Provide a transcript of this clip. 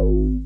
Oh.